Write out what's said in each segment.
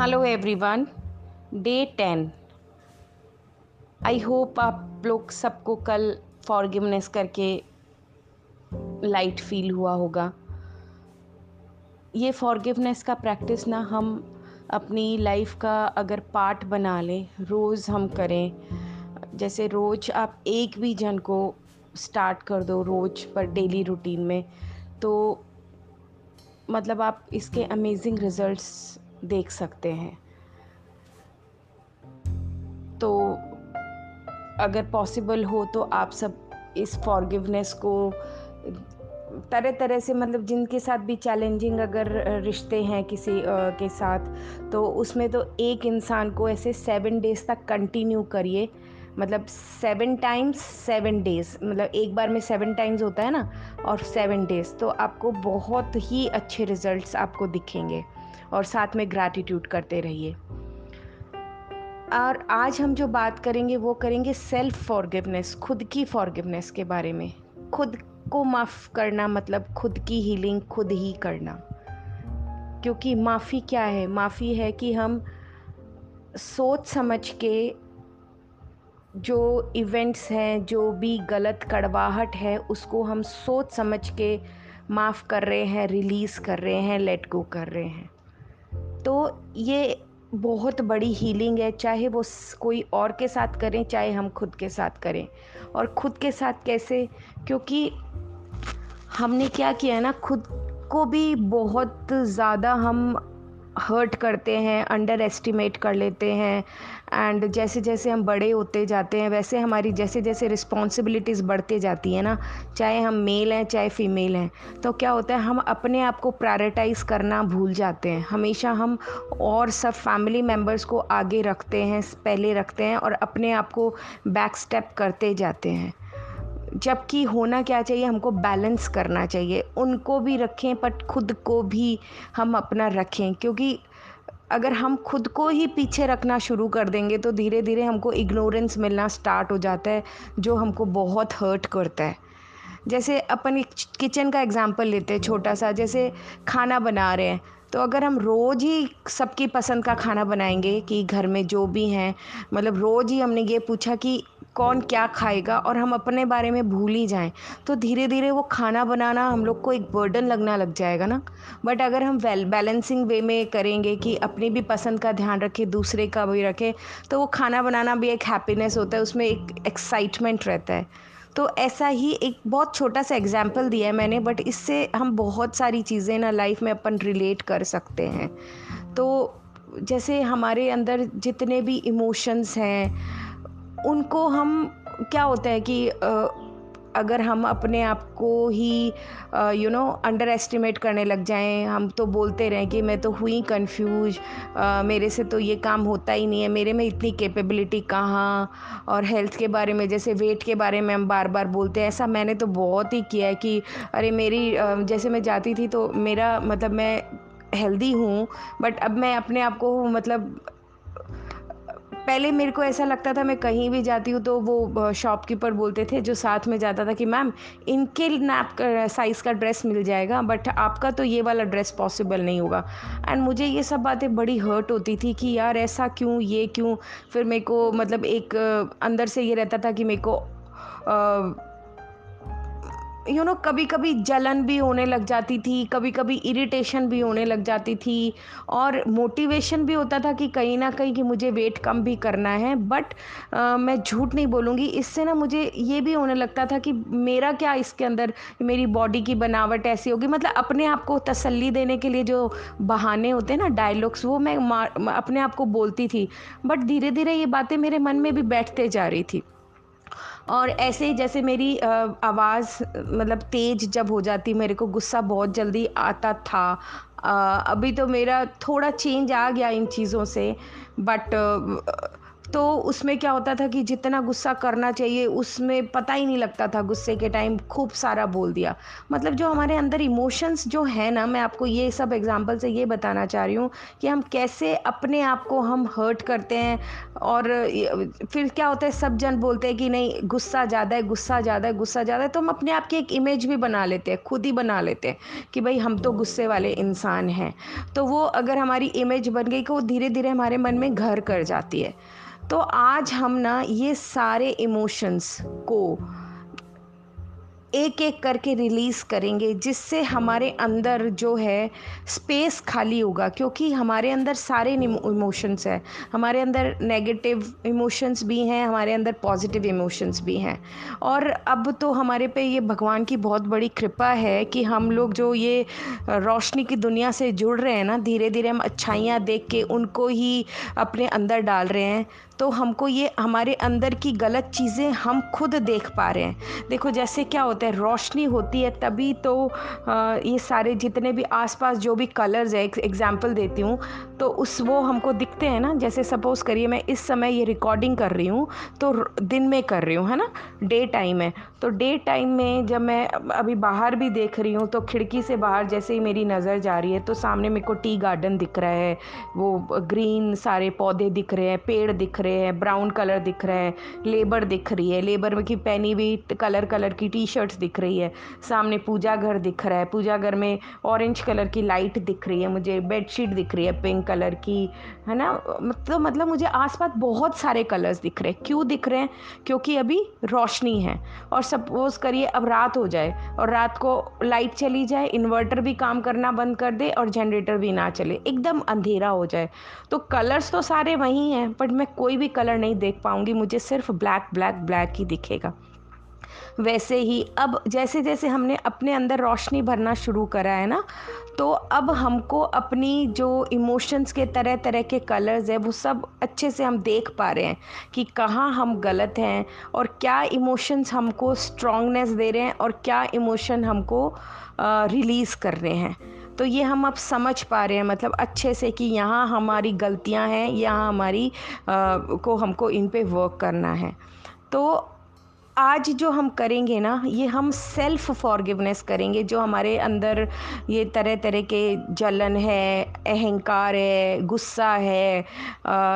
Hello everyone day ten I hope आप लोग सबको कल फॉरगिवनेस करके लाइट फील हुआ होगा। ये फॉरगिवनेस का प्रैक्टिस ना हम अपनी लाइफ का अगर पार्ट बना लें, रोज़ हम करें। जैसे रोज़ आप एक भी जन को स्टार्ट कर दो रोज़ पर डेली रूटीन में तो मतलब आप इसके अमेजिंग रिज़ल्ट्स देख सकते हैं। तो अगर पॉसिबल हो तो आप सब इस फॉरगिवनेस को तरह तरह से मतलब जिनके साथ भी चैलेंजिंग अगर रिश्ते हैं किसी के साथ तो उसमें तो एक इंसान को ऐसे सेवन डेज़ तक कंटिन्यू करिए। मतलब सेवन टाइम्स सेवन डेज़ मतलब एक बार में सेवन टाइम्स होता है ना, और सेवन डेज़ तो आपको बहुत ही अच्छे रिज़ल्ट्स आपको दिखेंगे। और साथ में ग्रैटिट्यूड करते रहिए। और आज हम जो बात करेंगे, वो करेंगे सेल्फ फॉरगिवनेस खुद की फॉरगिवनेस के बारे में। खुद को माफ़ करना मतलब खुद की हीलिंग खुद ही करना। क्योंकि माफ़ी क्या है? माफ़ी है कि हम सोच समझ के जो इवेंट्स हैं, जो भी गलत कड़वाहट है, उसको हम सोच समझ के माफ़ कर रहे हैं रिलीज़ कर रहे हैं लेट गो कर रहे हैं। तो ये बहुत बड़ी हीलिंग है, चाहे वो कोई और के साथ करें, चाहे हम खुद के साथ करें। और खुद के साथ कैसे? क्योंकि हमने क्या किया है ना, खुद को भी बहुत ज़्यादा हम हर्ट करते हैं अंडर एस्टिमेट कर लेते हैं एंड जैसे जैसे हम बड़े होते जाते हैं, वैसे हमारी जैसे जैसे रिस्पॉन्सिबिलिटीज़ बढ़ते जाती हैं ना, चाहे हम मेल हैं, चाहे फीमेल हैं तो क्या होता है, हम अपने आप को प्रायोरिटाइज़ करना भूल जाते हैं। हमेशा हम और सब फैमिली मेंबर्स को आगे रखते हैं, पहले रखते हैं और अपने आप को बैक स्टेप करते जाते हैं। जबकि होना क्या चाहिए, हमको बैलेंस करना चाहिए। उनको भी रखें बट खुद को भी हम अपना रखें। क्योंकि अगर हम खुद को ही पीछे रखना शुरू कर देंगे तो धीरे धीरे हमको इग्नोरेंस मिलना स्टार्ट हो जाता है, जो हमको बहुत हर्ट करता है। जैसे अपन एक किचन का एग्ज़ाम्पल लेते हैं, छोटा सा। जैसे खाना बना रहे हैं तो अगर हम रोज़ ही सबकी पसंद का खाना बनाएँगे, कि घर में जो भी हैं मतलब रोज़ ही हमने ये पूछा कि कौन क्या खाएगा और हम अपने बारे में भूल ही जाएँ। तो धीरे धीरे वो खाना बनाना हम लोग को एक बर्डन लगना लग जाएगा ना। बट अगर हम वेल बैलेंसिंग वे में करेंगे कि अपनी भी पसंद का ध्यान रखें, दूसरे का भी रखें तो वो खाना बनाना भी एक हैप्पीनेस होता है, उसमें एक एक्साइटमेंट रहता है। तो ऐसा ही एक बहुत छोटा सा एग्ज़ाम्पल दिया है मैंने बट इससे हम बहुत सारी चीज़ें ना लाइफ में अपन रिलेट कर सकते हैं। तो जैसे हमारे अंदर जितने भी इमोशंस हैं उनको हम, क्या होता है कि अगर हम अपने आप को ही यू नो अंडर एस्टिमेट करने लग जाएँ, हम तो बोलते रहें कि मैं तो हुई कंफ्यूज मेरे से तो ये काम होता ही नहीं है, मेरे में इतनी कैपेबिलिटी कहाँ? और हेल्थ के बारे में, जैसे वेट के बारे में हम बार बार बोलते हैं, ऐसा मैंने तो बहुत ही किया है कि, अरे मेरी जैसे मैं जाती थी तो मेरा मतलब मैं हेल्दी हूँ बट अब मैं अपने आप को मतलब पहले मेरे को ऐसा लगता था मैं कहीं भी जाती हूँ तो वो शॉपकीपर बोलते थे, जो साथ में जाता था कि, मैम, इनके नैप साइज़ का ड्रेस मिल जाएगा बट आपका तो ये वाला ड्रेस पॉसिबल नहीं होगा. एंड मुझे ये सब बातें बड़ी हर्ट होती थी कि, यार, ऐसा क्यों, ये क्यों? फिर मेरे को मतलब एक अंदर से ये रहता था कि मेरे को यू नो कभी कभी जलन भी होने लग जाती थी कभी कभी इरिटेशन भी होने लग जाती थी और मोटिवेशन भी होता था कि कहीं ना कहीं कि मुझे वेट कम भी करना है बट मैं झूठ नहीं बोलूँगी। इससे ना मुझे ये भी होने लगता था कि मेरा क्या इसके अंदर, मेरी बॉडी की बनावट ऐसी होगी? मतलब अपने आप को तसल्ली देने के लिए जो बहाने होते हैं ना डायलॉग्स वो मैं अपने आप को बोलती थी। बट धीरे धीरे ये बातें मेरे मन में भी बैठते जा रही थी। और ऐसे ही जैसे मेरी आवाज़ मतलब तेज़ जब हो जाती, मेरे को गुस्सा बहुत जल्दी आता था। अभी तो मेरा थोड़ा चेंज आ गया इन चीज़ों से बट तो उसमें क्या होता था कि जितना गुस्सा करना चाहिए, उसमें पता ही नहीं लगता था गुस्से के टाइम खूब सारा बोल दिया। मतलब जो हमारे अंदर इमोशंस जो है ना, मैं आपको ये सब एग्जांपल से ये बताना चाह रही हूँ कि हम कैसे अपने आप को हम हर्ट करते हैं और फिर क्या होता है, सब जन बोलते हैं कि नहीं, गुस्सा ज़्यादा है, गुस्सा ज़्यादा है, गुस्सा ज़्यादा है तो हम अपने आप की एक इमेज भी बना लेते हैं, खुद ही बना लेते हैं कि भाई हम तो गुस्से वाले इंसान हैं। तो वो अगर हमारी इमेज बन गई कि वो धीरे धीरे हमारे मन में घर कर जाती है। तो आज हम ना ये सारे इमोशंस को एक एक करके रिलीज़ करेंगे, जिससे हमारे अंदर जो है स्पेस खाली होगा, क्योंकि हमारे अंदर सारे इमोशंस हैं। हमारे अंदर नेगेटिव इमोशंस भी हैं, हमारे अंदर पॉजिटिव इमोशंस भी हैं। और अब तो हमारे पे ये भगवान की बहुत बड़ी कृपा है कि हम लोग जो ये रोशनी की दुनिया से जुड़ रहे हैं ना धीरे धीरे हम अच्छाइयाँ देख के उनको ही अपने अंदर डाल रहे हैं। तो हमको ये हमारे अंदर की गलत चीज़ें हम खुद देख पा रहे हैं। देखो, जैसे क्या होता है, रोशनी होती है तभी तो ये सारे जितने भी आसपास जो भी कलर्स है एग्जांपल देती हूँ तो उस वो हमको दिखते हैं ना। जैसे सपोज़ करिए मैं इस समय ये रिकॉर्डिंग कर रही हूँ तो दिन में कर रही हूँ, है ना? डे टाइम है। तो डे टाइम में जब मैं अभी बाहर भी देख रही हूँ तो खिड़की से बाहर जैसे ही मेरी नज़र जा रही है तो सामने मेरे को टी गार्डन दिख रहा है, वो ग्रीन सारे पौधे दिख रहे हैं, पेड़ दिख रहे रहे हैं ब्राउन कलर दिख रहा है लेबर दिख रही है लेबर में की पहनी हुई कलर कलर की टी शर्ट्स दिख रही है, सामने पूजा घर दिख रहा है, पूजा घर में ऑरेंज कलर की लाइट दिख रही है, मुझे बेडशीट दिख रही है पिंक कलर की, है ना? तो मतलब मुझे आसपास बहुत सारे कलर्स दिख रहे हैं। क्यों दिख रहे हैं? क्योंकि अभी रोशनी है और सपोज़ करिए अब रात हो जाए और रात को लाइट चली जाए इन्वर्टर भी काम करना बंद कर दे और जनरेटर भी ना चले, एकदम अंधेरा हो जाए। तो कलर्स तो सारे वही हैं बट मैं कोई भी कलर नहीं देख पाऊँगी, मुझे सिर्फ़ ब्लैक ब्लैक ब्लैक ही दिखेगा। वैसे ही अब जैसे जैसे हमने अपने अंदर रोशनी भरना शुरू करा है ना तो अब हमको अपनी जो इमोशंस के तरह तरह के कलर्स है, वो सब अच्छे से हम देख पा रहे हैं कि कहाँ हम गलत हैं और क्या इमोशंस हमको स्ट्रॉन्गनेस दे रहे हैं और क्या इमोशन हमको रिलीज़ कर रहे हैं। तो ये हम अब समझ पा रहे हैं मतलब अच्छे से कि यहाँ हमारी गलतियाँ हैं यहाँ हमारी आ, को हमको इन पे वर्क करना है। तो आज जो हम करेंगे ना, ये हम सेल्फ़ फॉरगिवनेस करेंगे, जो हमारे अंदर ये तरह तरह के जलन है, अहंकार है, गुस्सा है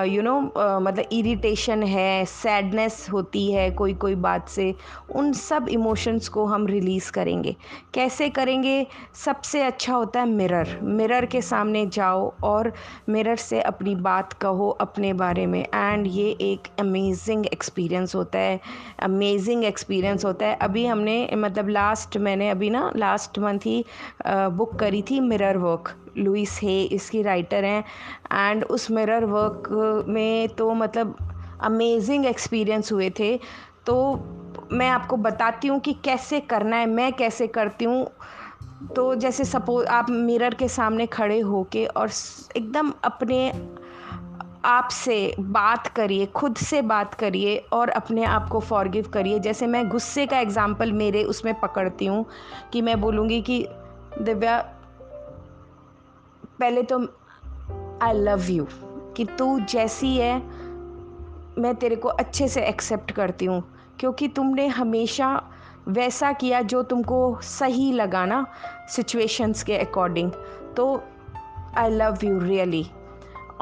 यू नो मतलब इरिटेशन है सैडनेस होती है कोई कोई बात से, उन सब इमोशंस को हम रिलीज़ करेंगे। कैसे करेंगे? सबसे अच्छा होता है मिरर मिरर के सामने जाओ और मिरर से अपनी बात कहो अपने बारे में। एंड ये एक अमेजिंग एक्सपीरियंस होता है। अमेजिंग अमेजिंग एक्सपीरियंस होता है। अभी हमने मतलब लास्ट मैंने अभी ना लास्ट मंथ ही बुक करी थी मिरर वर्क लुइस हे इसकी राइटर हैं। एंड उस मिरर वर्क में तो मतलब अमेजिंग एक्सपीरियंस हुए थे। तो मैं आपको बताती हूँ कि कैसे करना है, मैं कैसे करती हूँ। तो जैसे सपोज़ आप मिरर के सामने खड़े होके और एकदम अपने आपसे बात करिए, खुद से बात करिए और अपने आप को फॉरगिव करिए। जैसे मैं गुस्से का एग्ज़ाम्पल मेरे उसमें पकड़ती हूँ कि मैं बोलूँगी कि, दिव्या, पहले तो आई लव यू कि तू जैसी है, मैं तेरे को अच्छे से एक्सेप्ट करती हूँ। क्योंकि तुमने हमेशा वैसा किया जो तुमको सही लगा ना सिचुएशंस के अकॉर्डिंग तो आई लव यू रियली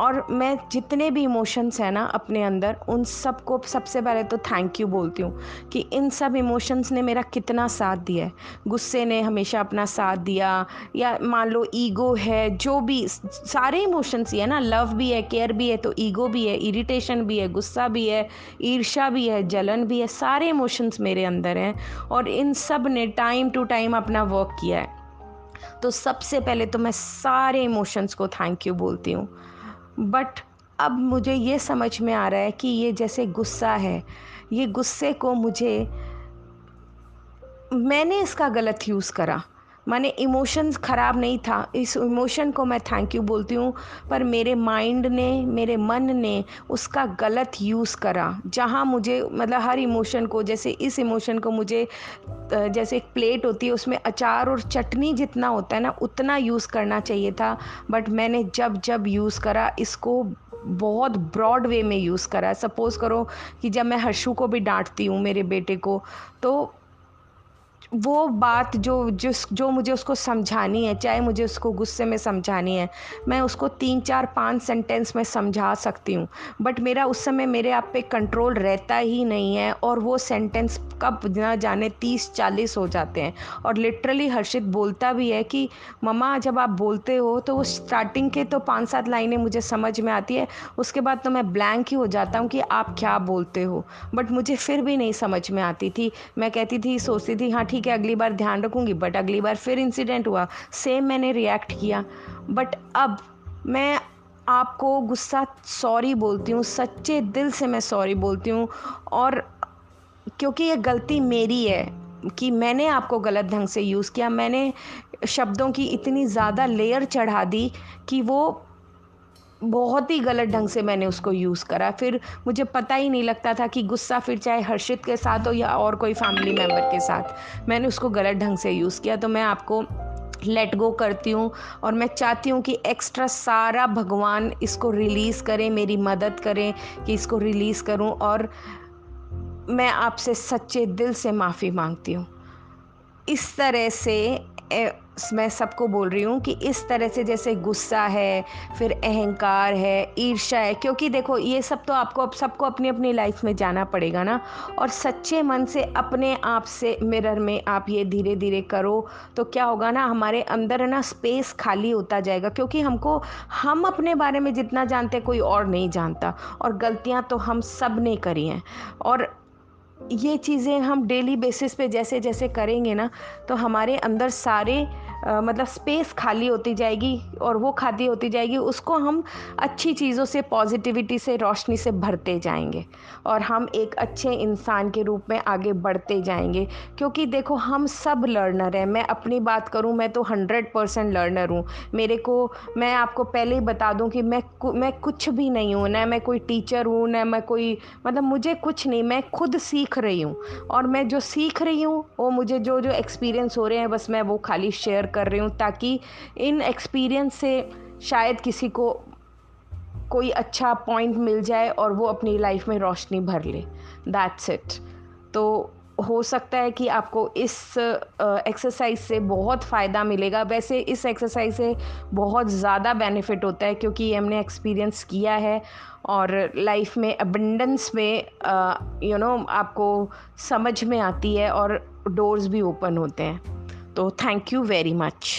और मैं जितने भी इमोशंस हैं ना अपने अंदर, उन सबको सबसे पहले तो थैंक यू बोलती हूँ कि इन सब इमोशंस ने मेरा कितना साथ दिया है। गुस्से ने हमेशा अपना साथ दिया, या मान लो ईगो है, जो भी सारे इमोशंस ही है ना लव भी है केयर भी है तो ईगो भी है इरिटेशन भी है, गुस्सा भी है ईर्षा भी है, जलन भी है, सारे इमोशंस मेरे अंदर हैं और इन सबने टाइम टू टाइम अपना वर्क किया है। तो सबसे पहले तो मैं सारे इमोशंस को थैंक यू बोलती हूँ। बट अब मुझे ये समझ में आ रहा है कि ये जैसे गुस्सा है, ये गुस्से को मुझे, मैंने इसका गलत यूज़ करा। माने इमोशंस ख़राब नहीं था। इस इमोशन को मैं थैंक यू बोलती हूँ, पर मेरे माइंड ने, मेरे मन ने उसका गलत यूज़ करा। जहाँ मुझे मतलब हर इमोशन को, जैसे इस इमोशन को मुझे जैसे एक प्लेट होती है, उसमें अचार और चटनी जितना होता है ना, उतना यूज़ करना चाहिए था। बट मैंने जब जब यूज़ करा, इसको बहुत ब्रॉड वे में यूज़ करा। सपोज़ करो कि जब मैं हर्षू को भी डांटती हूँ, मेरे बेटे को तो वो बात जो जिस, जो मुझे उसको समझानी है, चाहे मुझे उसको गुस्से में समझानी है, मैं उसको तीन, चार, पाँच सेंटेंस में समझा सकती हूँ। बट मेरा उस समय मेरे आप पे कंट्रोल रहता ही नहीं है और वो सेंटेंस कब ना जाने तीस, चालीस हो जाते हैं। और लिटरली हर्षित बोलता भी है कि ममा जब आप बोलते हो तो वो स्टार्टिंग के तो पाँच, सात लाइनें मुझे समझ में आती है, उसके बाद तो मैं ब्लैंक ही हो जाता हूँ कि आप क्या बोलते हो? बट मुझे फिर भी नहीं समझ में आती थी। मैं कहती थी, सोचती थी हाँ ठीक ठीक है अगली बार ध्यान रखूँगी बट अगली बार फिर इंसिडेंट हुआ। सेम मैंने रिएक्ट किया। बट अब मैं आपको गुस्सा सॉरी बोलती हूँ, सच्चे दिल से मैं सॉरी बोलती हूँ। और क्योंकि ये गलती मेरी है कि मैंने आपको गलत ढंग से यूज़ किया। मैंने शब्दों की इतनी ज़्यादा लेयर चढ़ा दी कि वो बहुत ही गलत ढंग से मैंने उसको यूज़ करा। फिर मुझे पता ही नहीं लगता था कि गुस्सा फिर चाहे हर्षित के साथ हो या और कोई फैमिली मेंबर के साथ, मैंने उसको गलत ढंग से यूज़ किया। तो मैं आपको लेट गो करती हूँ और मैं चाहती हूँ कि एक्स्ट्रा सारा भगवान इसको रिलीज़ करें, मेरी मदद करें, कि इसको रिलीज़ करूँ और मैं आपसे सच्चे दिल से माफ़ी मांगती हूँ। इस तरह से मैं सबको बोल रही हूँ कि इस तरह से जैसे गुस्सा है, फिर अहंकार है, ईर्ष्या है, क्योंकि देखो, ये सब तो आपको अब सबको अपनी अपनी लाइफ में जाना पड़ेगा ना। और सच्चे मन से, अपने आप से मिरर में आप ये धीरे धीरे करो तो क्या होगा ना, हमारे अंदर ना स्पेस खाली होता जाएगा, क्योंकि हमको, हम अपने बारे में जितना जानते कोई और नहीं जानता। और गलतियाँ तो हम सबने करी हैं। और ये चीज़ें हम डेली बेसिस पे जैसे जैसे करेंगे ना तो हमारे अंदर सारे मतलब स्पेस खाली होती जाएगी और वो खाली होती जाएगी, उसको हम अच्छी चीज़ों से पॉजिटिविटी से, रोशनी से भरते जाएँगे और हम एक अच्छे इंसान के रूप में आगे बढ़ते जाएँगे। क्योंकि देखो, हम सब लर्नर हैं। मैं अपनी बात करूँ, मैं तो हंड्रेड परसेंट लर्नर हूँ। मेरे को, मैं आपको पहले ही बता दूँ कि मैं मैं कुछ भी नहीं हूँ। ना मैं कोई टीचर हूँ, ना मैं कोई मतलब मुझे कुछ नहीं, मैं खुद सीख रही हूँ। और मैं जो सीख रही हूँ, वो मुझे जो जो एक्सपीरियंस हो रहे हैं, बस मैं वो खाली शेयर कर रही हूँ ताकि इन एक्सपीरियंस से शायद किसी को कोई अच्छा पॉइंट मिल जाए और वो अपनी लाइफ में रोशनी भर ले। दैट्स इट तो हो सकता है कि आपको इस एक्सरसाइज से बहुत फ़ायदा मिलेगा। वैसे इस एक्सरसाइज से बहुत ज़्यादा बेनिफिट होता है क्योंकि ये हमने एक्सपीरियंस किया है और लाइफ में अबंडेंस में यू नो आपको समझ में आती है और डोर्स भी ओपन होते हैं। तो थैंक यू वेरी मच